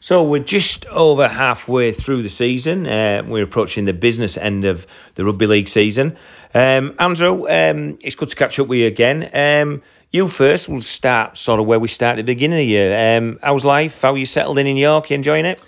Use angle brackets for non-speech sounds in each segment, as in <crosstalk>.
So we're just over halfway through the season. Uh, we're approaching the business end of the rugby league season. Um, Andrew, um, it's good to catch up with you again. Um, you first. We'll start sort of where we started at the beginning of the year. Um, how's life? How are you settled in in York? You enjoying it?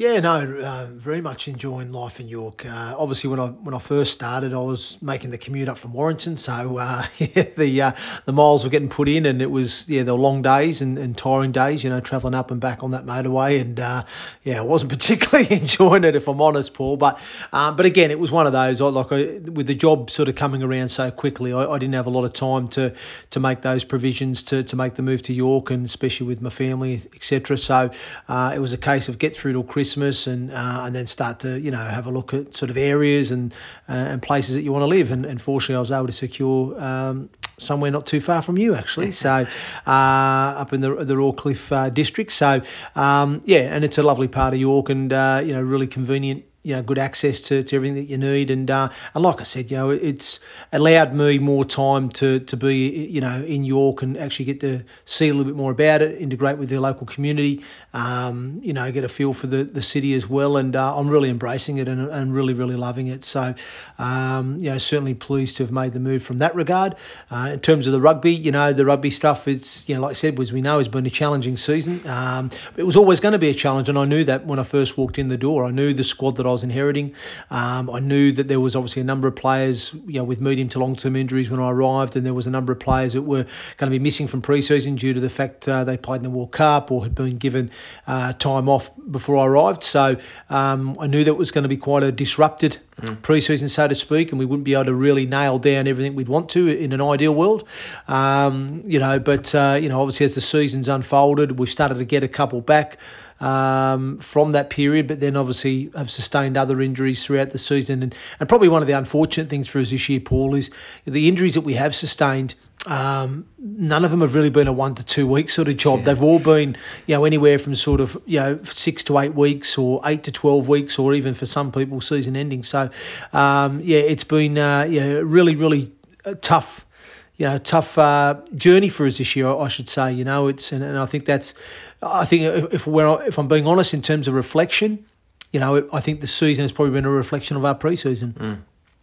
Yeah, no, uh, very much enjoying life in York. Uh, obviously, when I when I first started, I was making the commute up from Warrington, so uh, <laughs> yeah, the uh, the miles were getting put in, and it was yeah, there were long days and, and tiring days, you know, travelling up and back on that motorway, and uh, yeah, I wasn't <laughs> particularly <laughs> enjoying it if I'm honest, Paul. But um, but again, it was one of those like I, with the job sort of coming around so quickly, I, I, didn't have a lot of time to to make those provisions to to make the move to York, and especially with my family, etc. So uh, it was a case of get through till Christmas Christmas and uh, and then start to you know have a look at sort of areas and uh, and places that you want to live. And, and fortunately, I was able to secure. Um, somewhere not too far from you actually <laughs> so uh, up in the the Rawcliffe uh, district so um, yeah and it's a lovely part of York and uh, you know really convenient you know, good access to, to everything that you need. And uh, and like I said, you know, it's allowed me more time to, to be, you know, in York and actually get to see a little bit more about it, integrate with the local community, um, you know, get a feel for the, the city as well. And uh, I'm really embracing it and, and really, really loving it. So, um, you know, certainly pleased to have made the move from that regard. Uh, in terms of the rugby, you know, the rugby stuff is, you know, like I said, as we know, has been a challenging season. Um, it was always going to be a challenge. And I knew that when I first walked in the door. I knew the squad that was inheriting. Um, I knew that there was obviously a number of players, you know, with medium to long term injuries when I arrived, and there was a number of players that were going to be missing from pre-season due to the fact uh, they played in the World Cup or had been given uh, time off before I arrived. So um, I knew that was going to be quite a disrupted mm. pre-season, so to speak, and we wouldn't be able to really nail down everything we'd want to in an ideal world. Um, you know, but uh, you know, obviously as the season's unfolded, we've started to get a couple back um, from that period, but then obviously have sustained other injuries throughout the season. And, and probably one of the unfortunate things for us this year, Paul, is the injuries that we have sustained. Um, none of them have really been a one to two week sort of job. Yeah. They've all been, you know, anywhere from sort of, you know, six to eight weeks or eight to 12 weeks or even for some people season ending. So, um, yeah, it's been, uh, yeah, really, really tough you know, tough uh, journey for us this year, I should say. You know, it's and, and I think that's I think if we're if I'm being honest in terms of reflection, you know, I think the season has probably been a reflection of our preseason. Mm.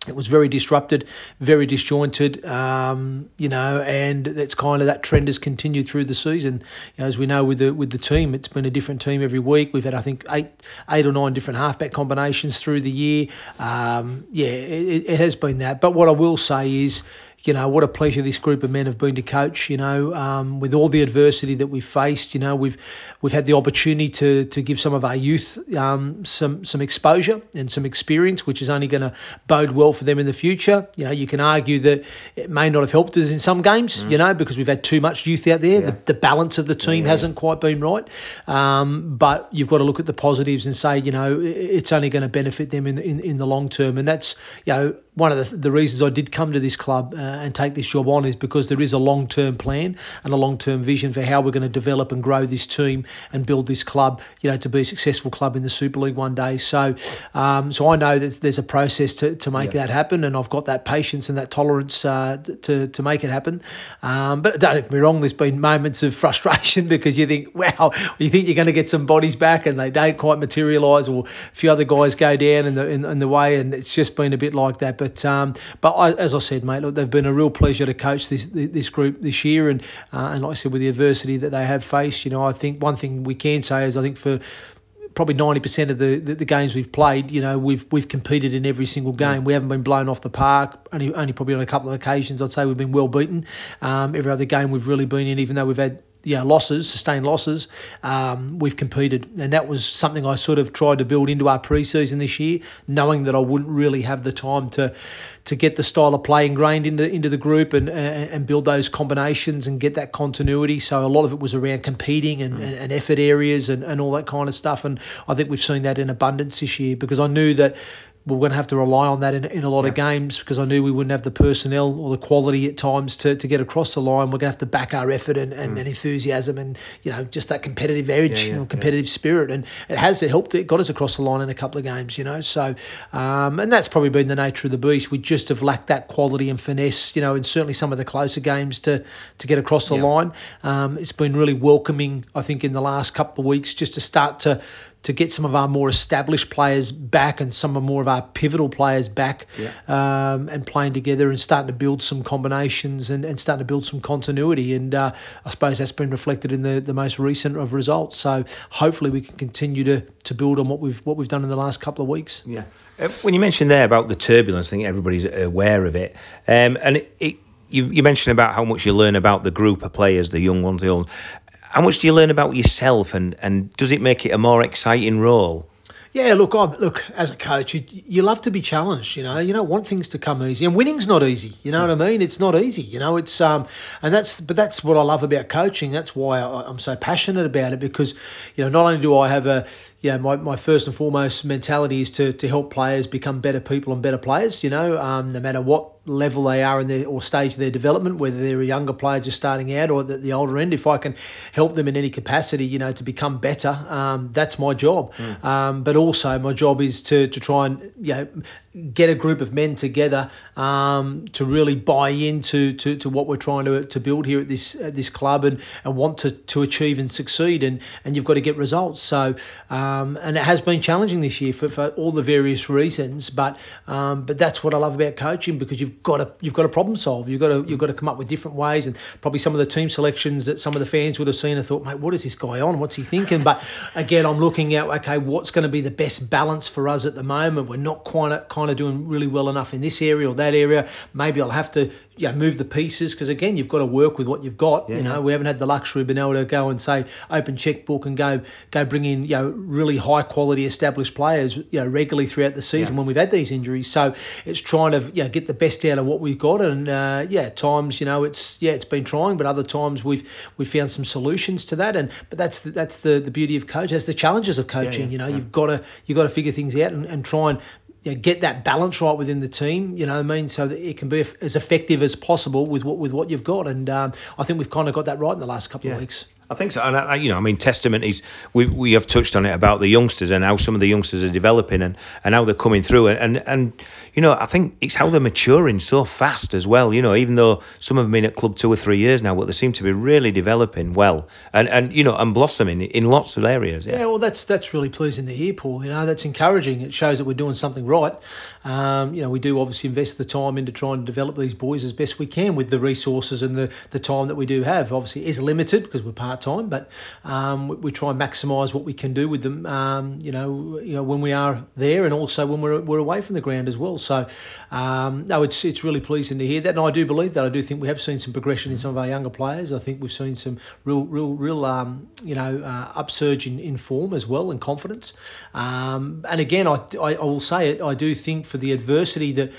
It was very disrupted, very disjointed, um, you know, and that's kind of that trend has continued through the season. You know, as we know with the with the team, it's been a different team every week. We've had I think eight eight or nine different halfback combinations through the year. Um, yeah, it, it has been that. But what I will say is, you know, what a pleasure this group of men have been to coach. You know, um, with all the adversity that we've faced, you know, we've we've had the opportunity to to give some of our youth um, some some exposure and some experience, which is only going to bode well for them in the future. You know, you can argue that it may not have helped us in some games, mm. you know, because we've had too much youth out there. Yeah. The, the, balance of the team yeah. hasn't quite been right. Um, but you've got to look at the positives and say, you know, it's only going to benefit them in, in in the long term, and that's you know one of the, the reasons I did come to this club uh, and take this job on is because there is a long term plan and a long term vision for how we're going to develop and grow this team and build this club, you know, to be a successful club in the Super League one day. So, um, so I know that there's a process to, to make yeah. that happen, and I've got that patience and that tolerance uh, to to make it happen. Um, but don't get me wrong, there's been moments of <laughs> frustration because you think, wow, you think you're going to get some bodies back and they don't quite materialise, or a few other guys go down in the in, in the way, and it's just been a bit like that. But but um, but I, as I said, mate, look, they've been a real pleasure to coach this this group this year, and uh, and like I said, with the adversity that they have faced, you know, I think one thing we can say is I think for probably 90% of the, the, the, games we've played, you know, we've we've competed in every single game. We haven't been blown off the park. Only only probably on a couple of occasions, I'd say we've been well beaten. Um, every other game we've really been in, even though we've had yeah, losses, sustained losses, um, we've competed. And that was something I sort of tried to build into our preseason this year, knowing that I wouldn't really have the time to to get the style of play ingrained into into the group and and build those combinations and get that continuity. So a lot of it was around competing and, mm. and effort areas and, and all that kind of stuff. And I think we've seen that in abundance this year because I knew that we're going to have to rely on that in, in a lot yeah. of games because I knew we wouldn't have the personnel or the quality at times to, to get across the line. We're going to have to back our effort and, and, mm. and enthusiasm and you know just that competitive edge, yeah, yeah, you know, competitive spirit, and it has it helped. It got us across the line in a couple of games, you know. So um, and that's probably been the nature of the beast. We just have lacked that quality and finesse, you know, and certainly some of the closer games to to get across the line. Um, it's been really welcoming, I think, in the last couple of weeks just to start to to get some of our more established players back and some of more of our pivotal players back yeah. um, and playing together and starting to build some combinations and, and starting to build some continuity. And uh, I suppose that's been reflected in the, the most recent of results. So hopefully we can continue to, to build on what we've what we've done in the last couple of weeks. Yeah. Uh, when you mentioned there about the turbulence, I think everybody's aware of it. Um, and it, it you, you mentioned about how much you learn about the group of players, the young ones, the old how much do you learn about yourself, and and does it make it a more exciting role? Yeah, look, I look as a coach, you, you love to be challenged. You know, you don't want things to come easy, and winning's not easy. You know what I mean? It's not easy. You know, it's um, and that's but that's what I love about coaching. That's why I, I'm so passionate about it because, you know, not only do I have a you know, my, my first and foremost mentality is to, to help players become better people and better players, you know, um, no matter what level they are in their or stage of their development, whether they're a younger player just starting out or at the older end, if I can help them in any capacity, you know, to become better, um, that's my job. Mm. Um, but also my job is to, to try and, you know, get a group of men together um, to really buy into to, to what we're trying to, to build here at this at this club and, and want to, to achieve and succeed and, and you've got to get results. So um, and it has been challenging this year for, for all the various reasons. But um, but that's what I love about coaching because you've got to you've got to problem solve. You've got to you've got to come up with different ways. And probably some of the team selections that some of the fans would have seen and thought, mate, what is this guy on? What's he thinking? But again, I'm looking at okay, what's going to be the best balance for us at the moment? We're not quite kind of doing really well enough in this area or that area. Maybe I'll have to you know, move the pieces because again, you've got to work with what you've got. Yeah, you know, we haven't had the luxury of being able to go and say open checkbook and go go bring in you know really high quality established players you know regularly throughout the season yeah. when we've had these injuries. So it's trying to you know, get the best out of what we've got. And uh, yeah, times you know it's yeah it's been trying, but other times we've we've found some solutions to that. And but that's the, that's the the beauty of coach. That's the challenges of coaching. you know, you've got to you've got to figure things out and, and try and you know, get that balance right within the team. You know what I mean? So that it can be as effective as possible with what with what you've got. And um, I think we've kind of got that right in the last couple yeah. of weeks. I think so, and I, you know, I mean, testament is we we have touched on it about the youngsters and how some of the youngsters are developing and, and how they're coming through, and, and and you know, I think it's how they're maturing so fast as well. You know, even though some have been at club two or three years now, but they seem to be really developing well and and you know and blossoming in lots of areas. Yeah, yeah well, that's that's really pleasing to hear, Paul. You know, that's encouraging. It shows that we're doing something right. Um, you know, we do obviously invest the time into trying to develop these boys as best we can with the resources and the the time that we do have. Obviously, is limited because we're part time, but um, we, we, try and maximise what we can do with them. Um, you know, you know when we are there, and also when we're, we're away from the ground as well. So, um, no, it's it's really pleasing to hear that, and I do believe that. I do think we have seen some progression in some of our younger players. I think we've seen some real, real, real, um, you know, uh, upsurge in, in form as well and confidence. Um, and again, I, I, I will say it. I do think for the adversity that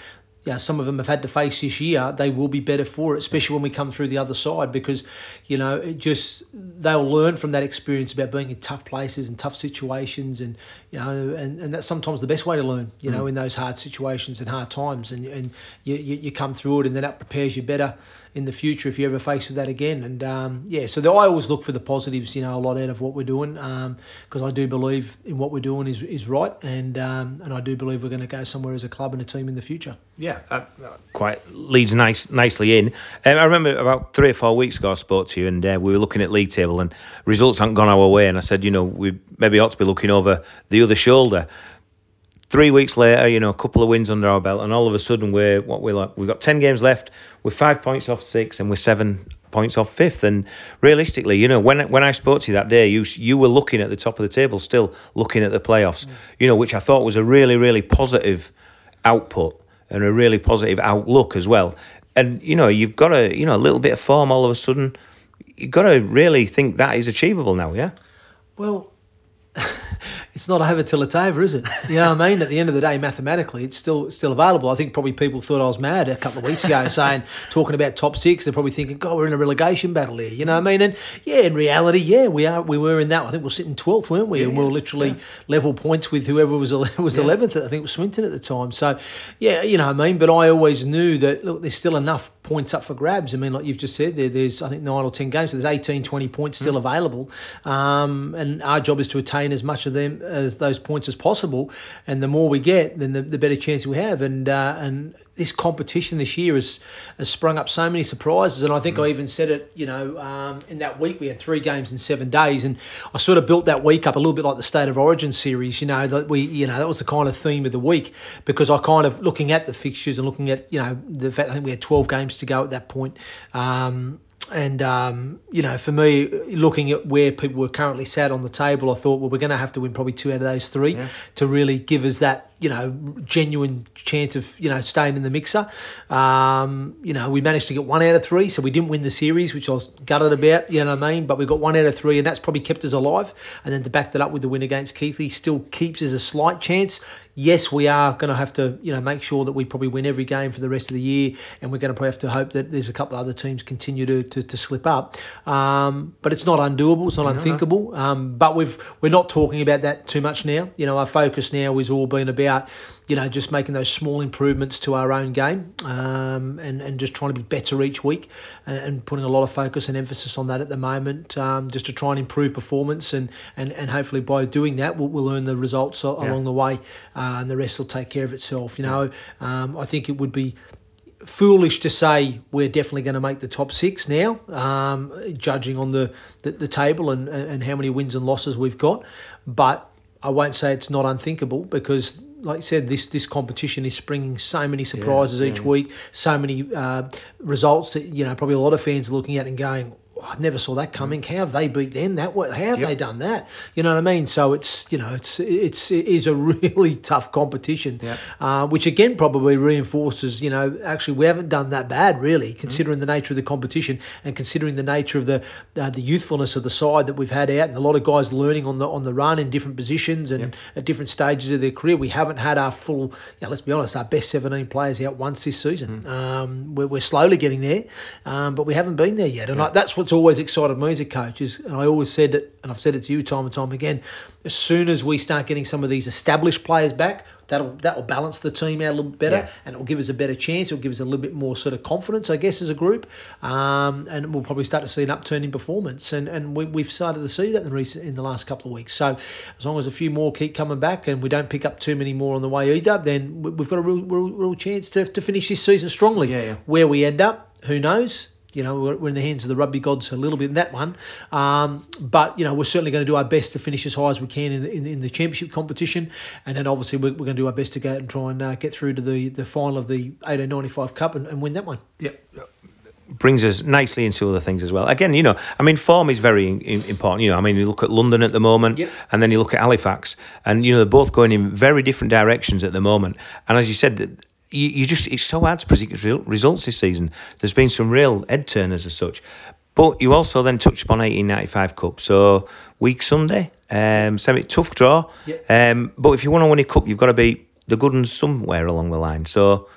you know, some of them have had to face this year, they will be better for it, especially when we come through the other side, because you know it just they'll learn from that experience about being in tough places and tough situations, and you know, and, and that's sometimes the best way to learn, you know, mm. in those hard situations and hard times, and and you, you, you come through it, and then that prepares you better in the future if you're ever face with that again. And um, yeah, so the, I always look for the positives, you know, a lot out of what we're doing because um, I do believe in what we're doing is, is right, and um, and I do believe we're going to go somewhere as a club and a team in the future. Yeah, uh, quite leads nice nicely in. Um, I remember about three or four weeks ago I spoke to you and uh, we were looking at league table and results hadn't gone our way, and I said, you know, we maybe ought to be looking over the other shoulder three weeks later, you know, a couple of wins under our belt, and all of a sudden we're what we're like. We've got ten games left. We're five points off six, and we're seven points off fifth. And realistically, you know, when when I spoke to you that day, you you were looking at the top of the table, still looking at the playoffs. Mm. You know, which I thought was a really really positive output and a really positive outlook as well. And you know, you've got a you know a little bit of form all of a sudden. You've got to really think that is achievable now, yeah. Well, <laughs> it's not over till it's over, is it? You know what I mean? At the end of the day, mathematically, it's still still available. I think probably people thought I was mad a couple of weeks ago <laughs> saying talking about top six. They're probably thinking, God, we're in a relegation battle here. You know what I mean? And yeah, in reality, yeah, we are. We were in that. I think we're sitting twelfth, weren't we? Yeah, and we were literally yeah. level points with whoever was was Yeah. eleventh. I think it was Swinton at the time. So yeah, you know what I mean. But I always knew that look, there's still enough points up for grabs. I mean, like you've just said, there, there's I think nine or ten games, so there's 18, 20 points still Mm. available. Um, and our job is to attain as much of them as those points as possible. And the more we get, then the, the better chance we have. And uh, and this competition this year has, has sprung up so many surprises. And I think I even said it, you know, um, in that week we had three games in seven days, and I sort of built that week up a little bit like the State of Origin series. You know that we, you know, that was the kind of theme of the week because I kind of looking at the fixtures and looking at, you know, the fact I think we had 12 games to go at that point. Um, and um, you know, for me, looking at where people were currently sat on the table, I thought, well, we're going to have to win probably two out of those three Yeah. to really give us that, you know, genuine chance of, you know, staying in the mixer. Um, you know, we managed to get one out of three, so we didn't win the series, which I was gutted about, you know what I mean? But we got one out of three, and that's probably kept us alive. And then to back that up with the win against Keighley, still keeps us a slight chance. Yes, we are going to have to, you know, make sure that we probably win every game for the rest of the year, and we're going to probably have to hope that there's a couple of other teams continue to, to, to slip up. Um, but it's not undoable, it's not unthinkable. Um, but we've we're not talking about that too much now. You know, our focus now has all been about, you know, just making those small improvements to our own game, um, and and just trying to be better each week, and, and putting a lot of focus and emphasis on that at the moment, um, just to try and improve performance, and and, and hopefully by doing that we'll, we'll earn the results Yeah. along the way, uh, and the rest will take care of itself. You know, um, I think it would be foolish to say we're definitely going to make the top six now, um, judging on the, the, the table and, and how many wins and losses we've got. But I won't say it's not unthinkable because, like I said, this this competition is springing so many surprises each yeah. week, so many uh, results that you know probably a lot of fans are looking at and going. "Oh, I never saw that coming. How have they beat them that way? How have Yep. they done that? You know what I mean? So it's you know it's it's it is a <laughs> really tough competition, Yep. uh, which again probably reinforces you know actually we haven't done that bad really considering the nature of the competition and considering the nature of the uh, the youthfulness of the side that we've had out and a lot of guys learning on the on the run in different positions and Yep. at different stages of their career. We haven't had our full, you know, let's be honest, our best 17 players out once this season. Um, we're, we're slowly getting there, um, but we haven't been there yet. And I, that's what's always excited me as a coach is, and I always said that, and I've said it to you time and time again, as soon as we start getting some of these established players back, that'll that'll balance the team out a little bit better, Yeah. and it'll give us a better chance. It'll give us a little bit more sort of confidence, I guess, as a group, um, and we'll probably start to see an upturn in performance. And and we, we've started to see that in recent in the last couple of weeks. So as long as a few more keep coming back, and we don't pick up too many more on the way either, then we- we've got a real real, real chance to, to finish this season strongly. Yeah, yeah. Where we end up, who knows? You know, we're in the hands of the rugby gods a little bit in that one. Um, but, you know, we're certainly going to do our best to finish as high as we can in the, in, in the championship competition. And then obviously we're, we're going to do our best to go out and try and uh, get through to the, the final of the 1895 Cup and, and win that one. Yeah. Brings us nicely into other things as well. Again, you know, I mean, form is very in, important. You know, I mean, you look at London at the moment, Yep. and then you look at Halifax, and you know, they're both going in very different directions at the moment. And as you said, you, you just it's so hard to predict results this season. There's been some real head turners as such, but you also then touch upon 1895 Cup. So week Sunday, um, semi tough draw. Yep. Um, but if you want to win a cup, you've got to beat the good ones somewhere along the line. So,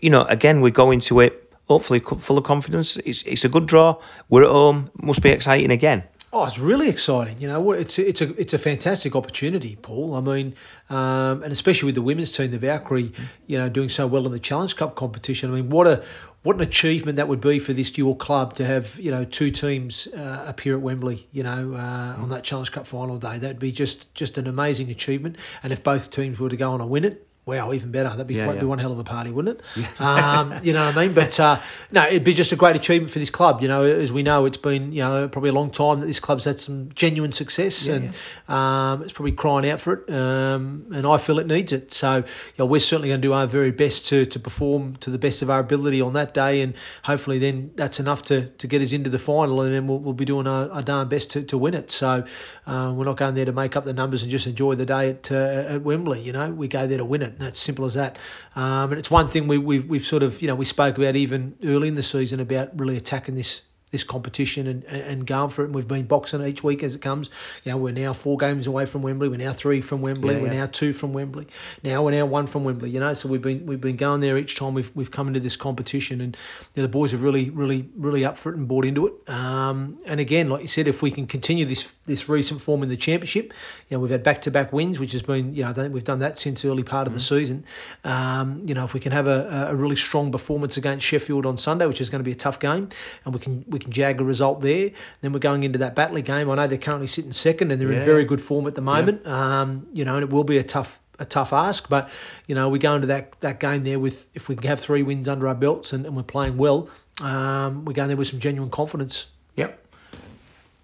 you know, again, we go into it hopefully full of confidence. It's it's a good draw. We're at home. Must be exciting again. Oh, it's really exciting. You know, it's a, it's a it's a fantastic opportunity, Paul. I mean, um, and especially with the women's team, the Valkyrie, you know, doing so well in the Challenge Cup competition. I mean, what a what an achievement that would be for this dual club to have you know two teams uh, appear at Wembley. You know, uh, on that Challenge Cup final day, that'd be just just an amazing achievement. And if both teams were to go on and win it. Wow, even better. That'd be, Yeah, that'd be one hell of a party, wouldn't it? <laughs> Um, you know what I mean? But uh, no, it'd be just a great achievement for this club. You know, as we know, it's been you know probably a long time that this club's had some genuine success, Yeah, and Um, it's probably crying out for it. Um, and I feel it needs it. So you know, we're certainly going to do our very best to, to perform to the best of our ability on that day, and hopefully then that's enough to, to get us into the final, and then we'll, we'll be doing our, our darn best to, to win it. So uh, we're not going there to make up the numbers and just enjoy the day at, uh, at Wembley. You know, we go there to win it, that's simple as that. Um, and it's one thing we, we've, we've sort of, you know, we spoke about even early in the season about really attacking this this competition and, and going for it. And we've been boxing each week as it comes. You know, we're now four games away from Wembley. We're now three from Wembley. Yeah, we're yeah. now two from Wembley. Now we're now one from Wembley. You know, so we've been we've been going there each time we've we've come into this competition, and you know, the boys are really really really up for it and bought into it. Um, and again, like you said, if we can continue this this recent form in the championship, you know, we've had back to back wins, which has been you know I think we've done that since early part of mm-hmm. the season. Um, you know, if we can have a, a really strong performance against Sheffield on Sunday, which is going to be a tough game, and we can we can jag a result there. Then we're going into that Batley game. I know they're currently sitting second and they're yeah. in very good form at the moment. Yeah. Um, you know, and it will be a tough a tough ask, but you know we go into that that game there with if we can have three wins under our belts and, and we're playing well, um, we go in there with some genuine confidence. Yep.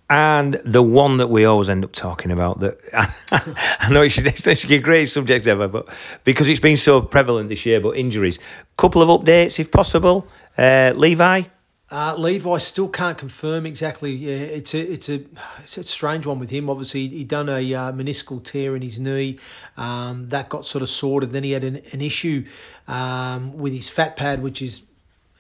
And the one that we always end up talking about that <laughs> I know it's, <laughs> it's a great subject ever, but because it's been so prevalent this year, but injuries. Couple of updates if possible. Uh, Levi, uh, Levi still can't confirm exactly. Yeah, it's a it's a it's a strange one with him. Obviously, he done a uh, meniscal tear in his knee. Um, that got sort of sorted. Then he had an, an issue um, with his fat pad, which is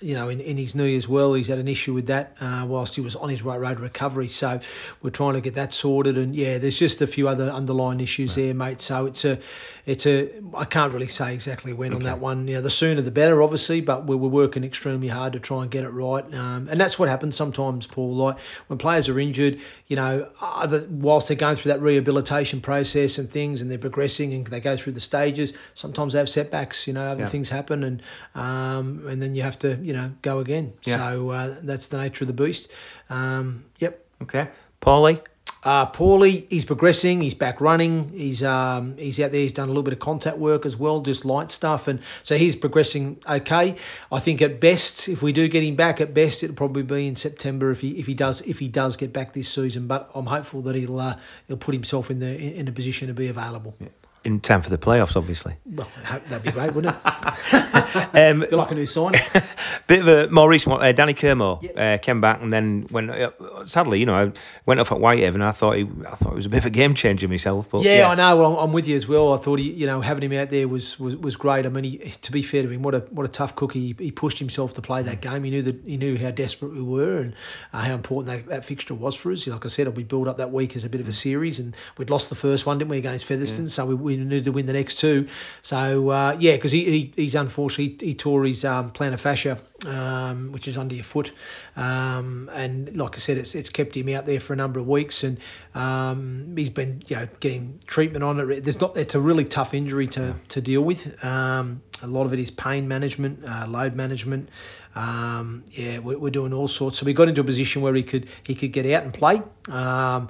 you know, in, in his knee as well. He's had an issue with that uh, whilst he was on his right road recovery. So we're trying to get that sorted. And yeah, there's just a few other underlying issues right. there, mate. So it's a, it's a, I can't really say exactly when okay. on that one. You know, the sooner the better, obviously, but we're, we're working extremely hard to try and get it right. Um, and that's what happens sometimes, Paul. Like when players are injured, you know, either whilst they're going through that rehabilitation process and things, and they're progressing and they go through the stages, sometimes they have setbacks. You know, other yeah. things happen, and um, and then you have to you know go again. Yeah. So uh, that's the nature of the beast. Um, yep. Okay, Paulie. Uh, Paulie, he's progressing. He's back running. He's um, he's out there. He's done a little bit of contact work as well, just light stuff, and so he's progressing okay. I think at best, if we do get him back, at best it'll probably be in September if he if he does if he does get back this season. But I'm hopeful that he'll uh, he'll put himself in the in, a position to be available. Yeah in time for the playoffs, obviously. Well, that'd be great, wouldn't it? <laughs> um, Feel like a new sign. <laughs> bit of a more recent one. Uh, Danny Kermor yep. uh, came back and then when uh, sadly, you know, I went off at Whitehaven. I thought he, I thought it was a bit of a game changer myself. But yeah, yeah. I know. Well, I'm with you as well. I thought he, you know, having him out there was was, was great. I mean, he, to be fair to him, what a what a tough cookie. He, he pushed himself to play that game. He knew that he knew how desperate we were and uh, how important that, that fixture was for us. Like I said, we built up that week as a bit of a series, and we'd lost the first one, didn't we, against Featherstone? Yeah. So we, we needed to win the next two. So uh, yeah, because he, he, he's unfortunately he, he tore his um, plantar fascia, um, which is under your foot, um, and like I said, it's it's kept him out there for a number of weeks, and um, he's been you know getting treatment on it. There's not it's a really tough injury to to deal with. Um, a lot of it is pain management, uh, load management. Um, yeah, we're, we're, doing all sorts. So we got into a position where he could he could get out and play, um,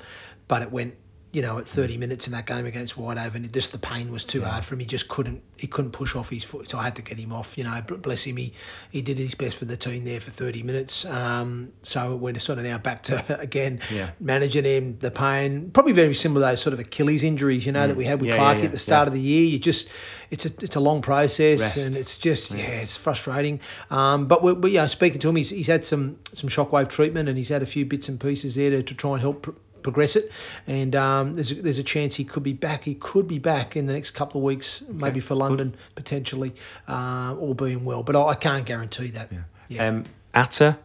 but it went you know, at 30 minutes in that game against Whitehaven, just the pain was too yeah. hard for him. He just couldn't, he couldn't push off his foot, so I had to get him off. You know, bless him, he, he did his best for the team there for 30 minutes. Um, so we're sort of now back to <laughs> again yeah. managing him, the pain, probably very similar to those sort of Achilles injuries, you know, mm. that we had with yeah, Clark at the start of the year. You just, it's a, it's a long process, Rest. and it's just, yeah, it's frustrating. Um, but we're, we, you know, speaking to him, he's, he's had some some shockwave treatment, and he's had a few bits and pieces there to, to try and help progress it. And um, there's a, there's a chance he could be back. He could be back in the next couple of weeks, okay, maybe for London good. potentially, uh, all being well. But I, I can't guarantee that. Yeah. yeah. Um, Ata,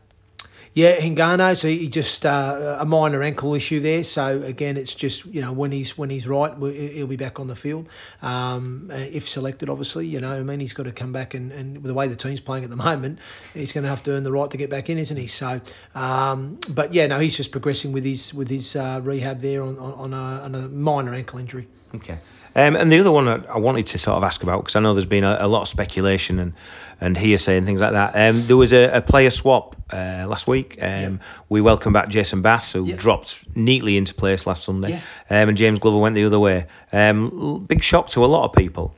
yeah, Hingano. So he just uh, a minor ankle issue there. So again, it's just you know when he's when he's right, he'll be back on the field. Um, uh, if selected, obviously, you know, I mean, he's got to come back and, and the way the team's playing at the moment, he's going to have to earn the right to get back in, isn't he? So, um, but yeah, no, he's just progressing with his with his uh, rehab there on on, on, a, on a minor ankle injury. Okay. Um, and the other one I wanted to sort of ask about because I know there's been a, a, lot of speculation and, and hearsay and things like that. Um, there was a, a player swap uh, last week. Um, We welcome back Jason Bass, who dropped neatly into place last Sunday, um, and James Glover went the other way. Um, big shock to a lot of people.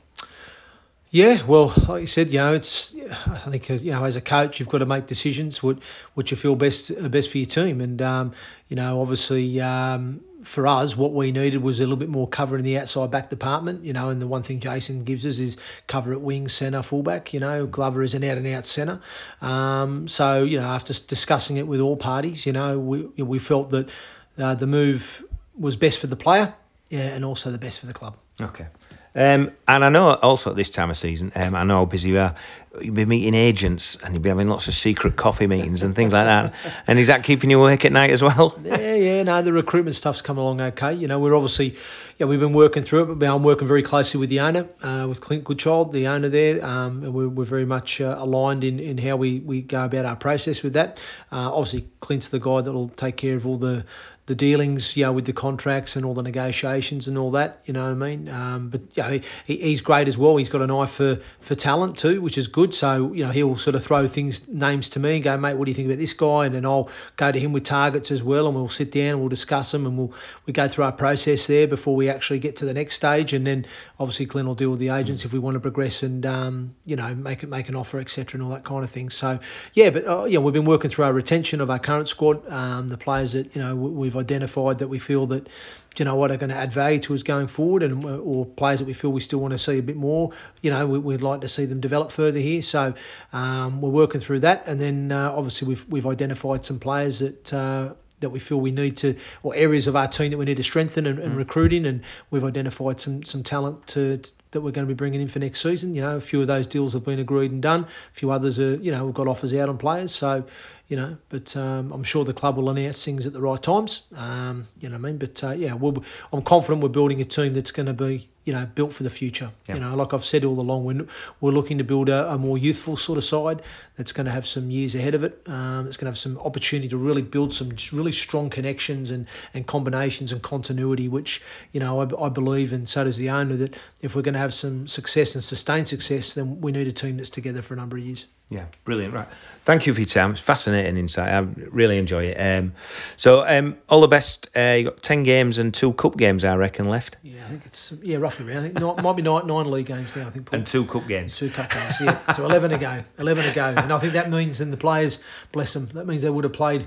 Yeah, well, like you said, you know, it's. I think you know, as a coach, you've got to make decisions what what you feel best best for your team, and um, you know, obviously, um, for us, what we needed was a little bit more cover in the outside back department, you know, and the one thing Jason gives us is cover at wing, centre, fullback, you know, Glover is an out and out centre. Um, so, you know, after discussing it with all parties, you know, we, we felt that uh, the move was best for the player yeah, and also the best for the club. Okay. Um, and I know also at this time of season, um, I know how busy you are. You'd be meeting agents and you'd be having lots of secret coffee meetings and things like that. And is that keeping you awake at night as well? <laughs> Yeah, yeah. No, the recruitment stuff's come along okay. You know, we're obviously, yeah, we've been working through it, but I'm working very closely with the owner, uh, with Clint Goodchild, the owner there. Um, and we're, we're very much uh, aligned in, in how we, we go about our process with that. Uh, obviously, Clint's the guy that will take care of all the the dealings, you know, with the contracts and all the negotiations and all that, you know what I mean? Um, but yeah, you know, he, he's great as well. He's got an eye for, for talent too, which is good. So you know, he'll sort of throw things names to me and go, mate, what do you think about this guy? And then I'll go to him with targets as well, and we'll sit down and we'll discuss them and we'll we go through our process there before we actually get to the next stage. And then obviously Glenn will deal with the agents if we want to progress and um, you know make it make an offer, etc. and all that kind of thing. So yeah, but uh, yeah, we've been working through our retention of our current squad, um, the players that you know we've identified that we feel that you know what are going to add value to us going forward, and or players that we feel we still want to see a bit more. You know, we, would like to see them develop further here. So um, we're working through that, and then uh, obviously we've we've identified some players that. Uh, that we feel we need to, or areas of our team that we need to strengthen and, and mm. recruiting, and we've identified some some talent to, to, that we're going to be bringing in for next season. You know, a few of those deals have been agreed and done. A few others are, you know, we've got offers out on players. So, you know, but um, I'm sure the club will announce things at the right times. Um, you know what I mean? But uh, yeah, we I'm confident we're building a team that's going to be, you know, built for the future. Yeah. You know, like I've said all along, we're, we're looking to build a, a more youthful sort of side that's going to have some years ahead of it. Um, it's going to have some opportunity to really build some really strong connections and, and combinations and continuity, which, you know, I, I believe, and so does the owner, that if we're going to have some success and sustained success, then we need a team that's together for a number of years. Yeah, brilliant. Right. Thank you for your time. It's fascinating insight. I really enjoy it. Um, so, um, all the best. Uh, you got 10 games and two cup games, I reckon, left. Yeah, I think it's, yeah, roughly around. I think it might be nine, nine league games now, I think. Paul. And two cup games. Two cup games, yeah. So 11 to go. 11 to go. And I think that means then the players, bless them, that means they would have played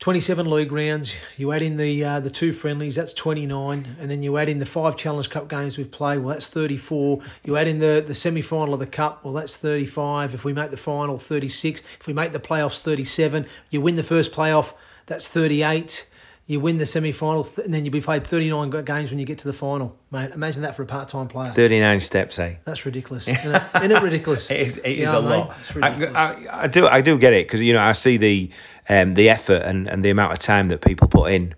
27 league rounds. You add in the uh, the two friendlies, that's 29, and then you add in the five Challenge Cup games we've played, well that's 34. You add in the the semi final of the cup, well that's 35. If we make the final, 36. If we make the playoffs, 37. You win the first playoff, that's 38. You win the semi-finals, and then you'll be played 39 games when you get to the final, mate. Imagine that for a part-time player. 39 steps, eh? That's ridiculous. Isn't it, isn't it ridiculous? <laughs> it is, it is a lot. I, I, I, do, I do get it because you know I see the um, the effort and, and the amount of time that people put in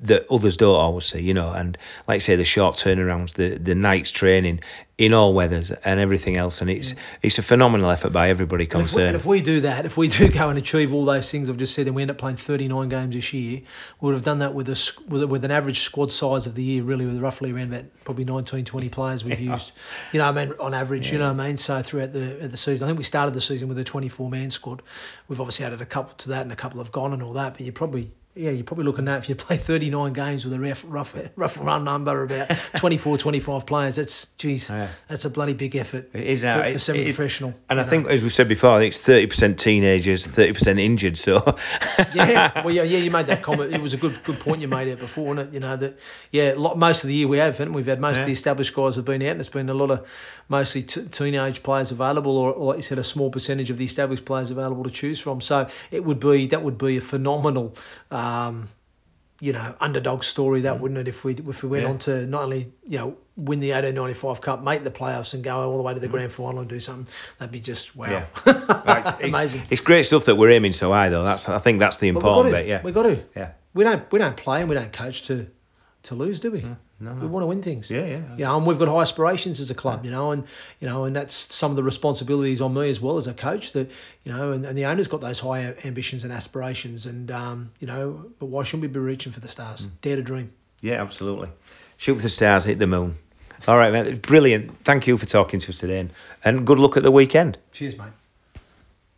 that others don't always see, you know, and like I say, the short turnarounds, the the night's training in all weathers and everything else, and it's mm. it's a phenomenal effort by everybody concerned. If we, if we, do that, if we do go and achieve all those things I've just said, and we end up playing 39 games this year, we would have done that with a with, with an average squad size of the year, really, with roughly around about probably 19, 20 players we've yeah. used, you know, I mean, on average, yeah. you know, what I mean, so throughout the the season, I think we started the season with a 24 man squad. We've obviously added a couple to that, and a couple have gone and all that, but you probably yeah, you're probably looking at if you <laughs> play 39 games with a rough, rough, rough run number about <laughs> 24, 25 players. That's geez, yeah. that's a bloody big effort. It is now. For, for semi-professional. And I know. think, as we said before, I think it's 30% teenagers, 30% injured. So. yeah, <laughs> well, yeah, yeah. You made that comment. It was a good, good point you made it before, wasn't it? You know that, yeah. Lot, most of the year we have, haven't we? We've had most yeah. of the established guys have been out, and it's been a lot of mostly t- teenage players available, or, or like you said, a small percentage of the established players available to choose from. So it would be that would be a phenomenal. Uh, Um, you know underdog story that mm. wouldn't it if we if we went yeah. on to not only you know win the 1895 Cup, make the playoffs, and go all the way to the mm. grand final and do something. That'd be just wow, yeah. <laughs> it's, amazing. It's great stuff that we're aiming so high though. That's I think that's the important bit. Yeah, we got to. Yeah, we don't we don't play and we don't coach to to lose, do we? No, no, We want to win things. Yeah, yeah. You know, and we've got high aspirations as a club, you know, and you know, and that's some of the responsibilities on me as well as a coach. That you know, and, and the owner's got those high ambitions and aspirations, and um, you know, but why shouldn't we be reaching for the stars? Mm. Dare to dream. Yeah, absolutely. Shoot for the stars, hit the moon. All right, man. Brilliant. Thank you for talking to us today, and, and good luck at the weekend. Cheers, mate.